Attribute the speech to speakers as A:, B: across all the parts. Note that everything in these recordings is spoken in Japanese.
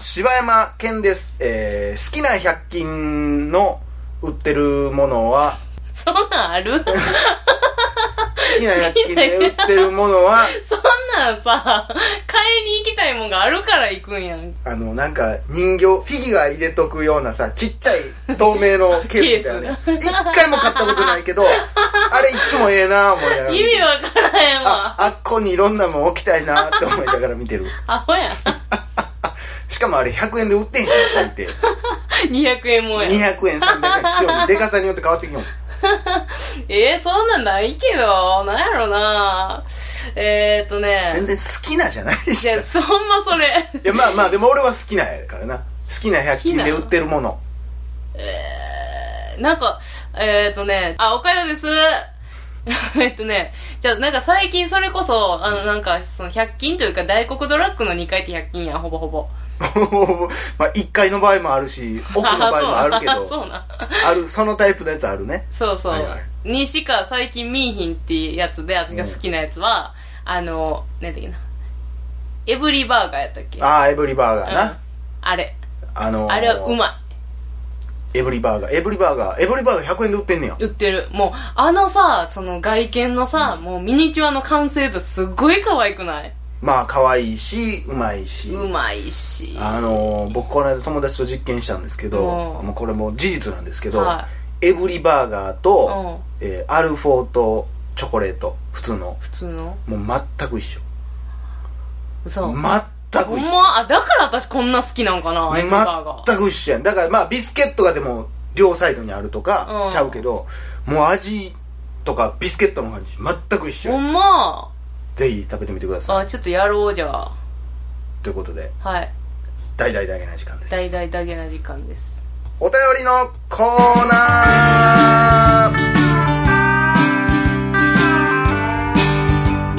A: 柴山健です。えー、好きな100均の売ってるものは、
B: そんなんある？
A: 好きな100均で売ってるものは、
B: そんなんさ、買いに行きたいもんがあるから行くんやん。
A: あの、なんか、人形、フィギュア入れとくようなさ、ちっちゃい透明のケースみたいなね。一回も買ったことないけど、あれいつもええなぁ思いながら。
B: 意味わからへん
A: あ
B: わ。、
A: あっこにいろんなもん置きたいなって思いながら見てる。
B: アホやん。
A: しかもあれ100円で売ってへんから大抵。
B: 200円もんやん。
A: 200円、300円、しよう。でかさによって変わってきよう。
B: えー、そんなんないけど、なんやろなえーっとね。
A: 全然好きなじゃないし。
B: いや、そんまそれ。
A: いや、まあまあ、でも俺は好きなんやからな。好きな100均で売ってるもの。
B: えー、なんか、えーっとね、あ、おかよです。えっとね、じゃあなんか最近それこそ、あのなんかその100均というか大黒ドラッグの2階って100均やん、ほぼほぼ。
A: まあ、1階の場合もあるし、奥の場合もあるけど、
B: そうなん。
A: ある、そのタイプのやつあるね。
B: そうそう。
A: はいはい
B: にしか最近見いひんっていうやつで、私が好きなやつは、あの、なんだっけな。エブリバーガーやったっけ？
A: ああ、エブリバーガー
B: うん
A: な。
B: あれ。
A: あのー
B: あれはうま
A: エブリバーガー。エブリバーガー。エブリバーガー100円で売ってんねや。
B: い。売ってる。もう、あのさ、その外見のさ、もうミニチュアの完成度すっごい可愛くない？
A: まあ、可愛いし、うまいし。
B: うまいし。
A: あのー僕この間友達と実験したんですけど、
B: うん
A: もうこれもう事実なんですけど、
B: は
A: エブリバーガー
B: う
A: と、
B: ん。
A: えーアルフォートチョコレート、普通の、
B: 普通の？
A: もう全く一緒。
B: 嘘。
A: 全く一緒。
B: ま？あ、だから私こんな好きなんかな、エブリバーガー。
A: 全く一緒やん。だからまあビスケットがでも両サイドにあるとか
B: うん
A: ちゃうけど、もう味とかビスケットの感じ全く一緒やん。
B: ほんま？
A: ぜひ食べてみてください。
B: あ、ちょっとやろうじゃあ。
A: ということで、
B: はい。
A: 大々だけな時間です。
B: 大々だけな時間です。
A: お便りのコーナー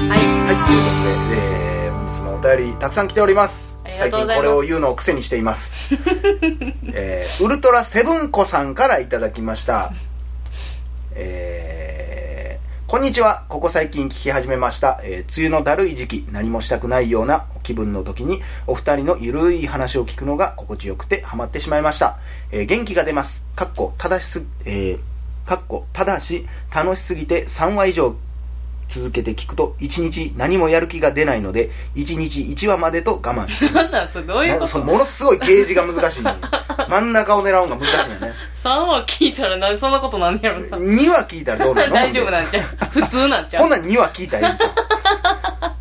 B: はい。
A: はい、ということで、えー、本日もお便りたくさん来ております。最近これを言うのを癖にしています。えー、ウルトラセブンコさんからいただきました。えー、こんにちは。ここ最近聞き始めました。えー、梅雨のだるい時期、何もしたくないような気分の時に、お二人のゆるい話を聞くのが心地よくてハマってしまいました。えー、元気が出ます。かっこ、正しす、えー、かっこ、ただし、楽しすぎて3話以上続けて聞くと1日何もやる気が出ないので1日1話までと我慢していま
B: なんなんそれどういう
A: す
B: こと？
A: ものすごいゲージが難しい 真ん中を狙うのが難しいよね
B: ?3 話聞いたらなんそんなことなんねやろな。
A: 2話聞いたらどうなの？
B: 大丈夫なんちゃう普通なんちゃう
A: ほんなら2話聞いたらいいんちゃ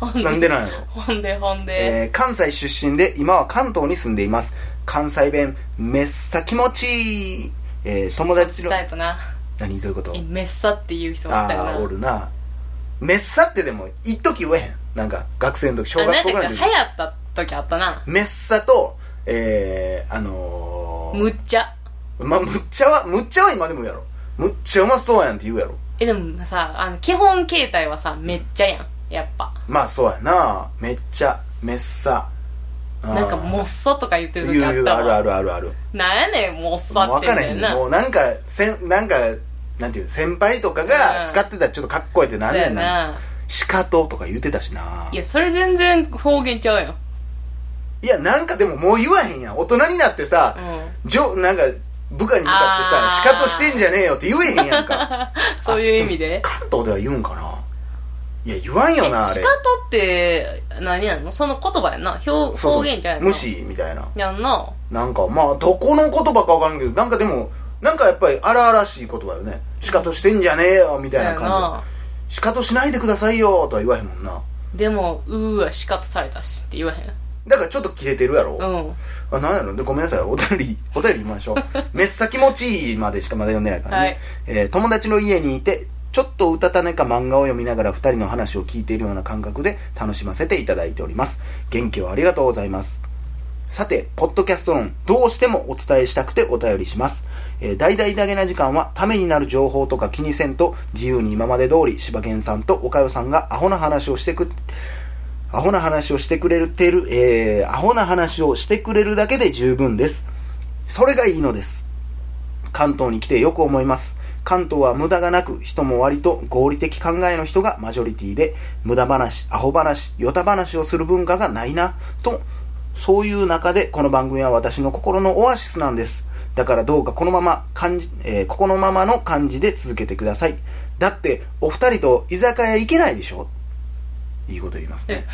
B: ほ
A: うなんでなんやろ？
B: ほんでほんで。
A: えー関西出身で今は関東に住んでいます関西弁めっさ気持ちいい、えー友達の
B: タイプな。
A: 何？どういうこと？
B: え、メッサっていう人おった。
A: ああーおるなめっさってでも一時言えへんなんか学生の時小
B: あ、なんか
A: 学校ぐらいの時
B: ちょっと流行った時あったな。
A: メッサと、えー、あのー、
B: むっちゃ。
A: ま、むっちゃは、むっちゃは今でもやろ。むっちゃうまそうやんって言うやろ。
B: え、でもさ、あの、基本形態はさ、めっちゃやん。やっぱ。
A: まあそうやなめっちゃ、めっさ。
B: なんか、もっさとか言ってる時あったわ。
A: あるあるあるある。
B: なんやねん、もっさって
A: 分からへんねん。もうなんか、せん、なんか、なんていう、先輩とかが使ってたらちょっとかっこいいってなんねんな。
B: な。
A: しかととか言ってたしない
B: や、それ全然方言ちゃうよ。
A: いや、なんかでももう言わへんやん。大人になってさ、
B: う
A: じょ、なんか、部下に向かってさ、しかとしてんじゃねえよって言えへんやんか。
B: ん。そういう意味で？
A: 関東では言うんかないや、言わん
B: え、
A: よな、あれ。
B: しかとって、何やの？その言葉やんな。表、
A: そうそう
B: 方言ちゃうやんな。
A: 無。視みたいな。
B: やんな。
A: なんか、まあ、どこの言葉かわからんけど、なんかでも、なんかやっぱり荒々しい言葉よね。しかとしてんじゃねえよ、みたいな感じで。しかとしないでくださいよ、とは言わへんもんな。
B: でも、うーわ、しかとされたしって言わへん？
A: だからちょっと切れてるやろ。
B: うん。
A: あ、なんやろで、ごめんなさい。お便り、お便り言いましょう。めっさ気持ちいいまでしかまだ読んでないからね。
B: はい
A: えー友達の家にいて、ちょっとうたた寝か漫画を読みながら二人の話を聞いているような感覚で楽しませていただいております。元気をありがとうございます。さて、ポッドキャスト論、どうしてもお伝えしたくてお便りします。えー、大々だけな時間は、ためになる情報とか気にせんと、自由に今まで通り、柴犬さんと岡代さんがアホな話をしてく、アホな話をしてくれてる、えー、アホな話をしてくれるだけで十分です。それがいいのです。関東に来てよく思います。関東は無駄がなく、人も割と合理的考えの人がマジョリティで、無駄話、アホ話、ヨタ話をする文化がないな、と、そういう中でこの番組は私の心のオアシスなんです。だからどうかこのまま感じ、えーここのままの感じで続けてください。だって、お二人と居酒屋行けないでしょ？こと言いますね。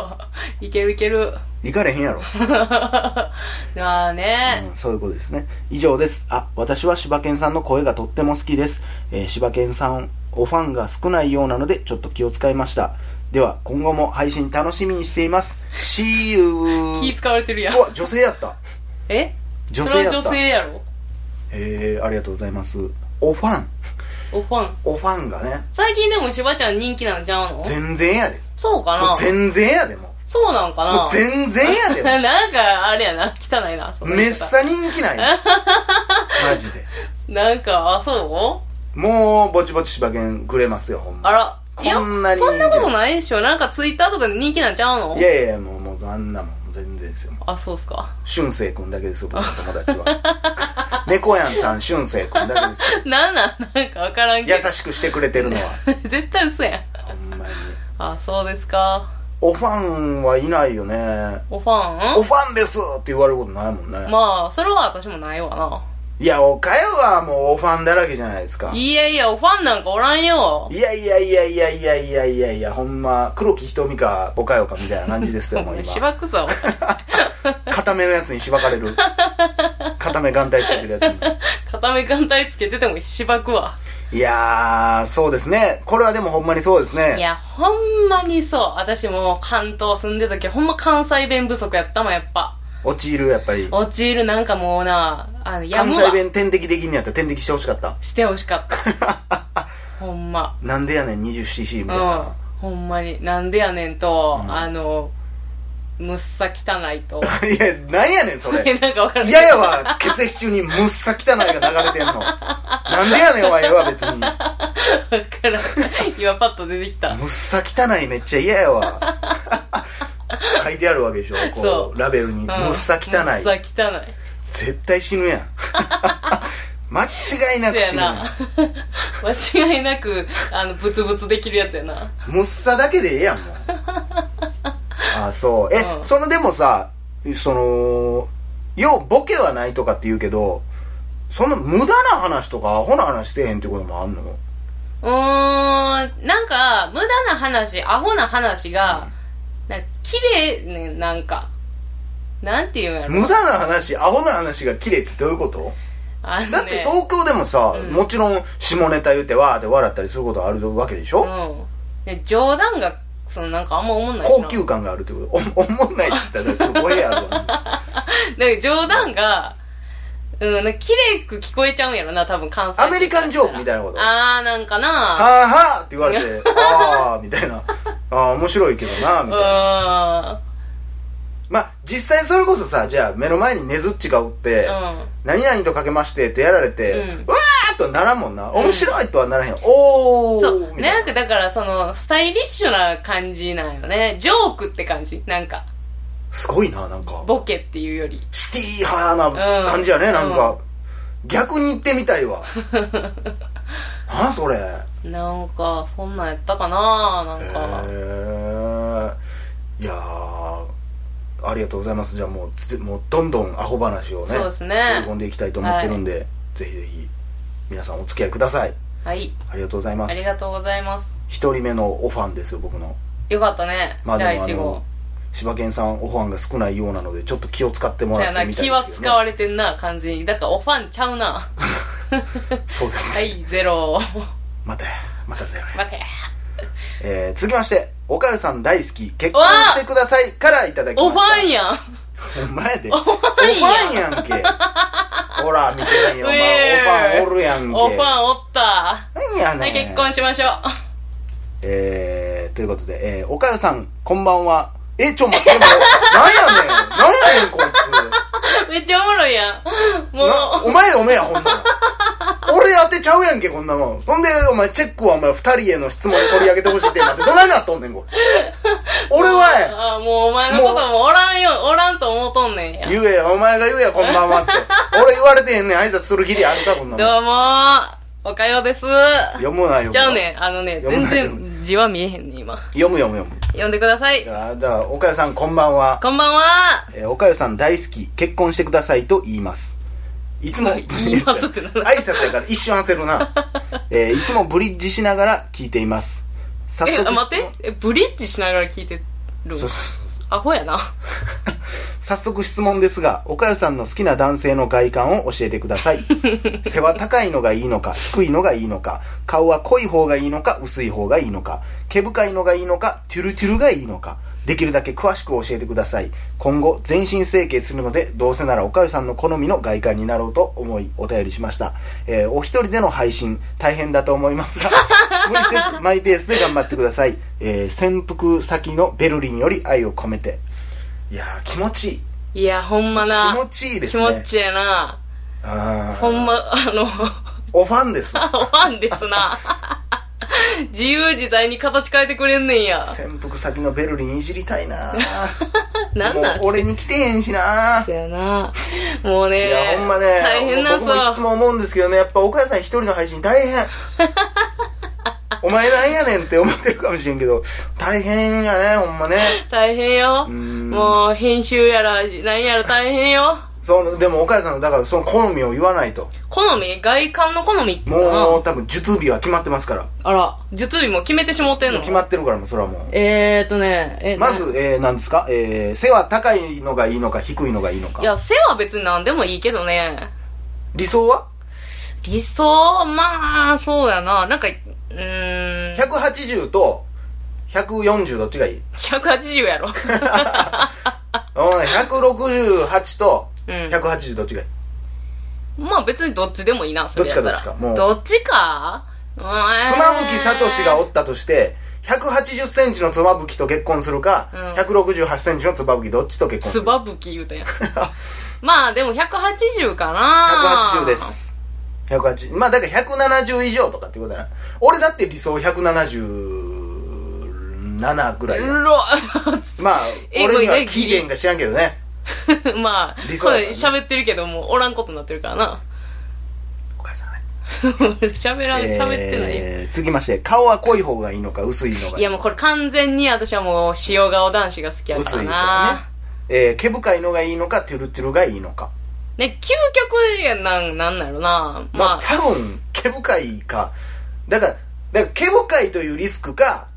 B: いけるいける。
A: 行かれへんやろ。
B: まあね。
A: うんそういうことですね。以上です。あ、私は柴犬さんの声がとっても好きです。えー、柴犬さん、おファンが少ないようなので、ちょっと気を使いました。では、今後も配信楽しみにしています。See you!
B: 気使われてるやん
A: う。わ、女性やった。
B: え？
A: 女性やった。
B: それは女性やろ？
A: えー、ありがとうございます。おファン。
B: おファン。
A: おファンがね、
B: 最近でもしばちゃん人気なんちゃうの？
A: 全然やで。
B: そうかな？
A: 全然やで、も
B: そうなんか
A: う。
B: な
A: 全然やで。も
B: なんか、あれやな、汚いな、
A: めっさ人気ない。マジで。
B: なんか、あ、そう？
A: もう、ぼちぼち柴犬くれますよ、ほんま。
B: あら。
A: こんなに
B: そんなことないでしょ。なんかツイッターとかで人気なんちゃうの？
A: いやいや、もう、もう、あんなもん、ですよ。
B: あ、そうっすか？
A: 俊生くんだけですよ、僕の友達は。猫やんさん、俊生くんだけですよ。
B: なんなん？なんかわからんけ
A: 優
B: ど。
A: しくしてくれてるのは。
B: 絶対嘘やん。
A: ほんまに。
B: あ、そうですか。
A: おファンはいないよね。
B: おファン？
A: おファンですって言われることないもんね。
B: まあ、それは私もないわな。
A: いや、おかよはもうおファンだらけじゃないですか。
B: いやいや、おファンなんかおらんよ。
A: いやいやいやいやいやいやいやいや、ほんま、黒木瞳か、おかよかみたいな感じですよ、もう今。
B: しばくぞ。
A: 固めのやつにしばかれる。固め眼帯つけてるやつに。
B: 片目眼帯つけててもしばくわ。
A: いやー、そうですね。これはでもほんまにそうですね。
B: いや、ほんまにそう。私も関東住んでた時、ほんま関西弁不足やったもん、やっぱ。
A: 陥る、やっぱり。
B: 陥るなんかもうな、あの、や
A: 関
B: むわ
A: 西。弁天敵的にやったら天敵してほしかった。
B: してほしかった。ほんま。
A: なんでやねん 20cc み
B: うん
A: たいな。。
B: ほんまに。なんでやねんと、
A: うん
B: あの、むっさ汚いと。
A: いや、なんやねん、それ。
B: なんかわからん
A: 嫌やわ、血液中にむっさ汚いが流れてんの。なんでやねん、おええわ、別に。
B: わからん。今パッと出てきた。
A: むっさ汚いめっちゃ嫌やわ。書いてあるわけでしょ、こ
B: そう
A: う、ラベルに。
B: うん
A: むっさ汚い。
B: むっさ汚い。
A: 絶対死ぬやん。間違いなく死ぬやん。
B: 間違いなく、あの、ブツブツできるやつやな。
A: むっさだけでええやん、もう。あ、そう。え、
B: うん
A: そのでもさ、その、ようボケはないとかって言うけど、その無駄な話とかアホな話してへんってこともあんの？
B: うーん、なんか、無駄な話、アホな話が、なんか綺麗ね、なんか。なんていうんやろ。
A: 無駄な話、アホな話が綺麗ってどういうこと？
B: あのね。
A: だって東京でもさ、
B: うん。
A: もちろん下ネタ言ってわーって笑ったりすることあるわけでしょ、
B: うん。で冗談が、そのなんかあんま思んないしな。
A: 高級感があるってこと？お 思んないって言ったらちょっと語弊ある
B: なんか冗談が、うん、なんか綺麗く聞こえちゃうんやろな、多分関西
A: アメリカンジョークみたいなこと？
B: あー、なんかな。
A: はあはあって言われて、ああみたいな。ああ、面白いけどな、みたいな。
B: う
A: まあ、実際それこそさ、じゃあ目の前にねずっちがおって。何々とかけましてってやられて、
B: うん
A: わーっとはならんもんな。面白いとはならへん。おー
B: そう。
A: みたい
B: なんかだから、その、スタイリッシュな感じなんよね。ジョークって感じ？なんか、
A: すごいな、なんか。
B: ボケっていうより。
A: シティ派な感じやね、
B: うん
A: なんか。逆に言ってみたいわ。なあ、それ。
B: なんか、そんなんやったかななん
A: へ
B: か。
A: えいやーありがとうございますじゃあもうつもうどんどんアホ話をね
B: そうですね
A: 込んでいきたいと思ってるんで、ぜひぜひ皆さんお付き合いください
B: はい。
A: ありがとうございます
B: ありがとうございます。
A: 一人目のオファンですよ僕の
B: よかったね。
A: まあで
B: 第1号。
A: 柴犬さんオファンが少ないようなのでちょっと気を使ってもらってみたい
B: 気は
A: ですけど、ね、
B: 使われてんな、完全に。だから、オファンちゃうな。
A: そうですね、
B: はい、ゼロ。
A: またやまたゼロや
B: 待て。
A: えー、続きましておかゆさん大好き結婚してくださいからいただきました
B: オファンやん。
A: お前で。オフ
B: ァンやん
A: け。ほら、見てみよ。お
B: うえ
A: 前、オファンおるやんけ。
B: オファンおった。
A: 何やねん。
B: はい、結婚しましょう。
A: えー、ということで、えー、おかゆさん、こんばんは。え、ちょ、待って、もう、なんやねん。なんやねん、こい
B: めっちゃおもろいやん。
A: つ。
B: もう、
A: な、お前おめや、ほんなら。俺当てちゃうやんけ、こんなもん。ほんで、お前、チェックはお前、二人への質問取り上げてほしいってなって、どないなっとんねん、これ。俺はや。
B: あもうお前のこともおらんよ、おらんと思うとんねんや。
A: 言えや、お前が言えや、こんばんはって。俺言われてへんねん、挨拶する義理あるか、こんなもん。
B: どうもー、おかよです。
A: 読むなよ。
B: じゃあね、あのね、
A: 読むなよ
B: 全然、字は見えへんね、今。
A: 読む読む読む。
B: 読んでください。
A: じゃあ、じゃあ岡谷さんこんばんは。
B: こんばんは
A: えー岡谷さん大好き、結婚してくださいと言います。いつも、
B: 言いますってな
A: 挨拶やから一瞬焦るな。えーいつもブリッジしながら聞いています。早
B: え、あ、待って。え、ブリッジしながら聞いてる
A: そうそうそう。
B: アホやな。
A: 早速質問ですが、岡谷さんの好きな男性の外観を教えてください。背は高いのがいいのか、低いのがいいのか、顔は濃い方がいいのか、薄い方がいいのか、毛深いのがいいのか、トゥルトゥルがいいのか、できるだけ詳しく教えてください。今後、全身整形するので、どうせなら岡谷さんの好みの外観になろうと思い、お便りしました。えーお一人での配信、大変だと思いますが、無理せず、マイペースで頑張ってください。えー潜伏先のベルリンより愛を込めて。いやー、気持ちいい。
B: いや、ほんまな。
A: 気持ちいいですね。
B: 気持ちええな。
A: あー
B: ほんま、あの、
A: おファンです。
B: ファンですな。自由自在に形変えてくれんねんや。
A: 潜伏先のベルリンいじりたいな
B: なんなん
A: 俺に来てへんしな
B: そやな。もうね。
A: いや、ほんまね、
B: 大変なんす
A: 僕もい
B: わ
A: つも思うんですけどね、やっぱ岡谷さん一人の配信大変。お前なんやねんって思ってるかもしれんけど、大変やね、ほんまね。
B: 大変よ。
A: ん
B: もう、編集やら、なんやら大変よ。
A: そう、でも岡谷さん、だからその好みを言わないと。
B: 好み？外観の好みって言ったな。
A: もう多分術日は決まってますから。
B: あら、術日も決めてしもってんの？
A: 決まってるからもうそれはもう。
B: えーとね、え、な
A: まず、えー、何ですか？えー、背は高いのがいいのか低いのがいいのか。
B: いや、背は別に何でもいいけどね。
A: 理想は？
B: 理想、まあ、そうやな。なんか、うーん、
A: 180と140どっちがいい
B: ？180やろ。
A: うん168と
B: うん。
A: 180どっちがいい、
B: まあ別にどっちでもいいな、それ。
A: どっちかどっちか？もう。
B: どっちか？
A: 妻夫木聡がおったとして180センチの妻夫木と結婚するか、
B: うん。
A: 168センチの妻夫木どっちと結婚する？
B: つばぶき言うたやん。まあでも180かな。
A: 180で。す。180まあだから170以上とかってことだな。俺だって理想177ぐらいまあ
B: え
A: 俺には聞いてんか知らんけどね
B: まあ、これ
A: 理想やからね
B: 喋ってるけども、おらんことになってるからな。
A: お母さんね
B: 喋らん、喋ってないよ。
A: えー、続きまして顔は濃い方がいいのか薄いのがいい
B: やもうこれ完全に私はもう塩顔男子が好きやから
A: 薄いね
B: な。
A: えー、毛深いのがいいのかトゥルトゥルがいいのか
B: ね、究極やなん、なんなるな。
A: まあ、
B: まあ、
A: 多分毛深いかだからだから毛深いというリスクか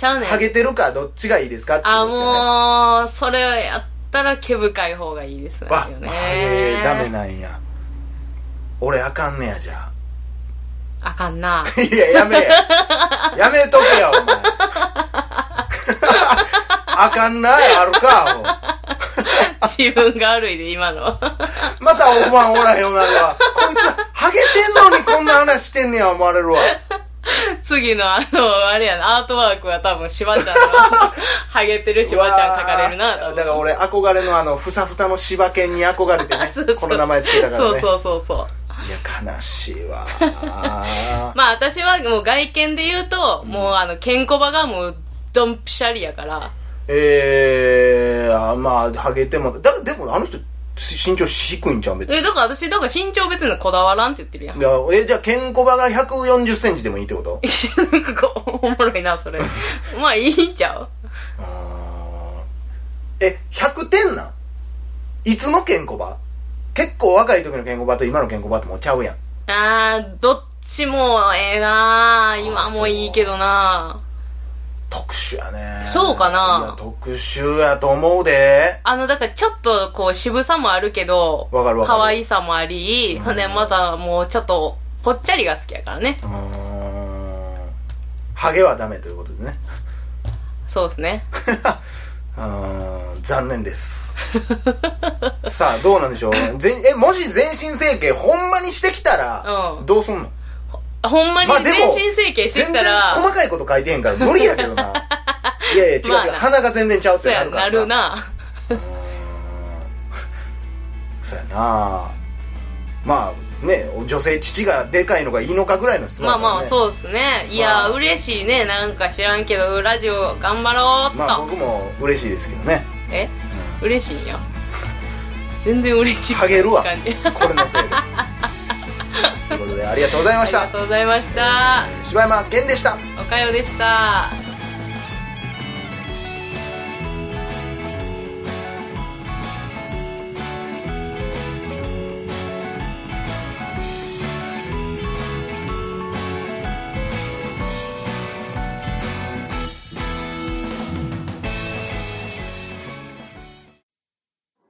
B: ちゃうねん。
A: ハゲてるかどっちがいいですかっていう
B: あ、もう、それやったら毛深い方がいいですよ
A: わ
B: ね。
A: ハゲダメなんや。俺あかんねやじゃ
B: あ。かんな。
A: あいややめや。やめとけよお前。あかんなあるか
B: 自分が悪いで、今の。
A: またおばんおらへんよなるわ。こいつハゲてんのにこんな話してんねや思われるわ
B: 次のあの、あれやな、アートワークは多分、しばちゃんの、ハゲてるしばちゃん書かれるな。
A: だから俺憧れのあのふさふさの柴犬に憧れてね
B: そうそう。
A: この名前つけたからね。
B: そうそうそうそう。
A: いや悲しいわ
B: まあ私はもう外見で言うと、もうあの、ケンコバがもう、ドンピシャリやから、
A: えー、あまあハゲてもだでもあの人身長低いんちゃう別に
B: え、だから私、だから身長別にこだわらんって言ってるやん。
A: い。やえじゃあケンコバが1 4 0センチでもいいってこと？
B: なんかこう、おもろいな、それ。まあいいんちゃう？
A: あー。え100点なん？いつのケンコバ？結構若い時のケンコバと今のケンコバってもうちゃうやん。
B: あー、どっちもええな今もいいけどな
A: 特殊やね。
B: そうかな。い
A: や特殊やと思うで。
B: あの、だからちょっとこう渋さもあるけど、
A: わかるわかる。
B: 可愛さもあり、ほんでまたもうちょっとぽっちゃりが好きやからね。
A: うーん。ハゲはダメということでね。
B: そうですね。
A: うーん。残念です。さあどうなんでしょう。全えもし全身整形ほんまにしてきたら、
B: うん。
A: どうすんの？
B: ほんまに
A: まあでも
B: 全身整形してき
A: 全然
B: たら、
A: 細かいこと書いてへんから無理やけどな。いやいや違う違う、
B: まあな。
A: 鼻が全然ちゃうっ
B: そうや、
A: てなるから
B: な。るな。
A: そうやな。まあね女性乳がでかいのがいいのかぐらいの質問
B: まあまあ、
A: う
B: そうですね。いや、
A: まあ。
B: 嬉しいね。なんか知らんけど、ラジオ頑張ろうっと。
A: まあ僕も嬉しいですけどね。
B: え？嬉しいんや。全然嬉しい。
A: ハゲるわ。
B: 感じ。
A: これのせいで でありがとうございました。
B: ありがとうございました。
A: 柴山健でした。
B: おかよでした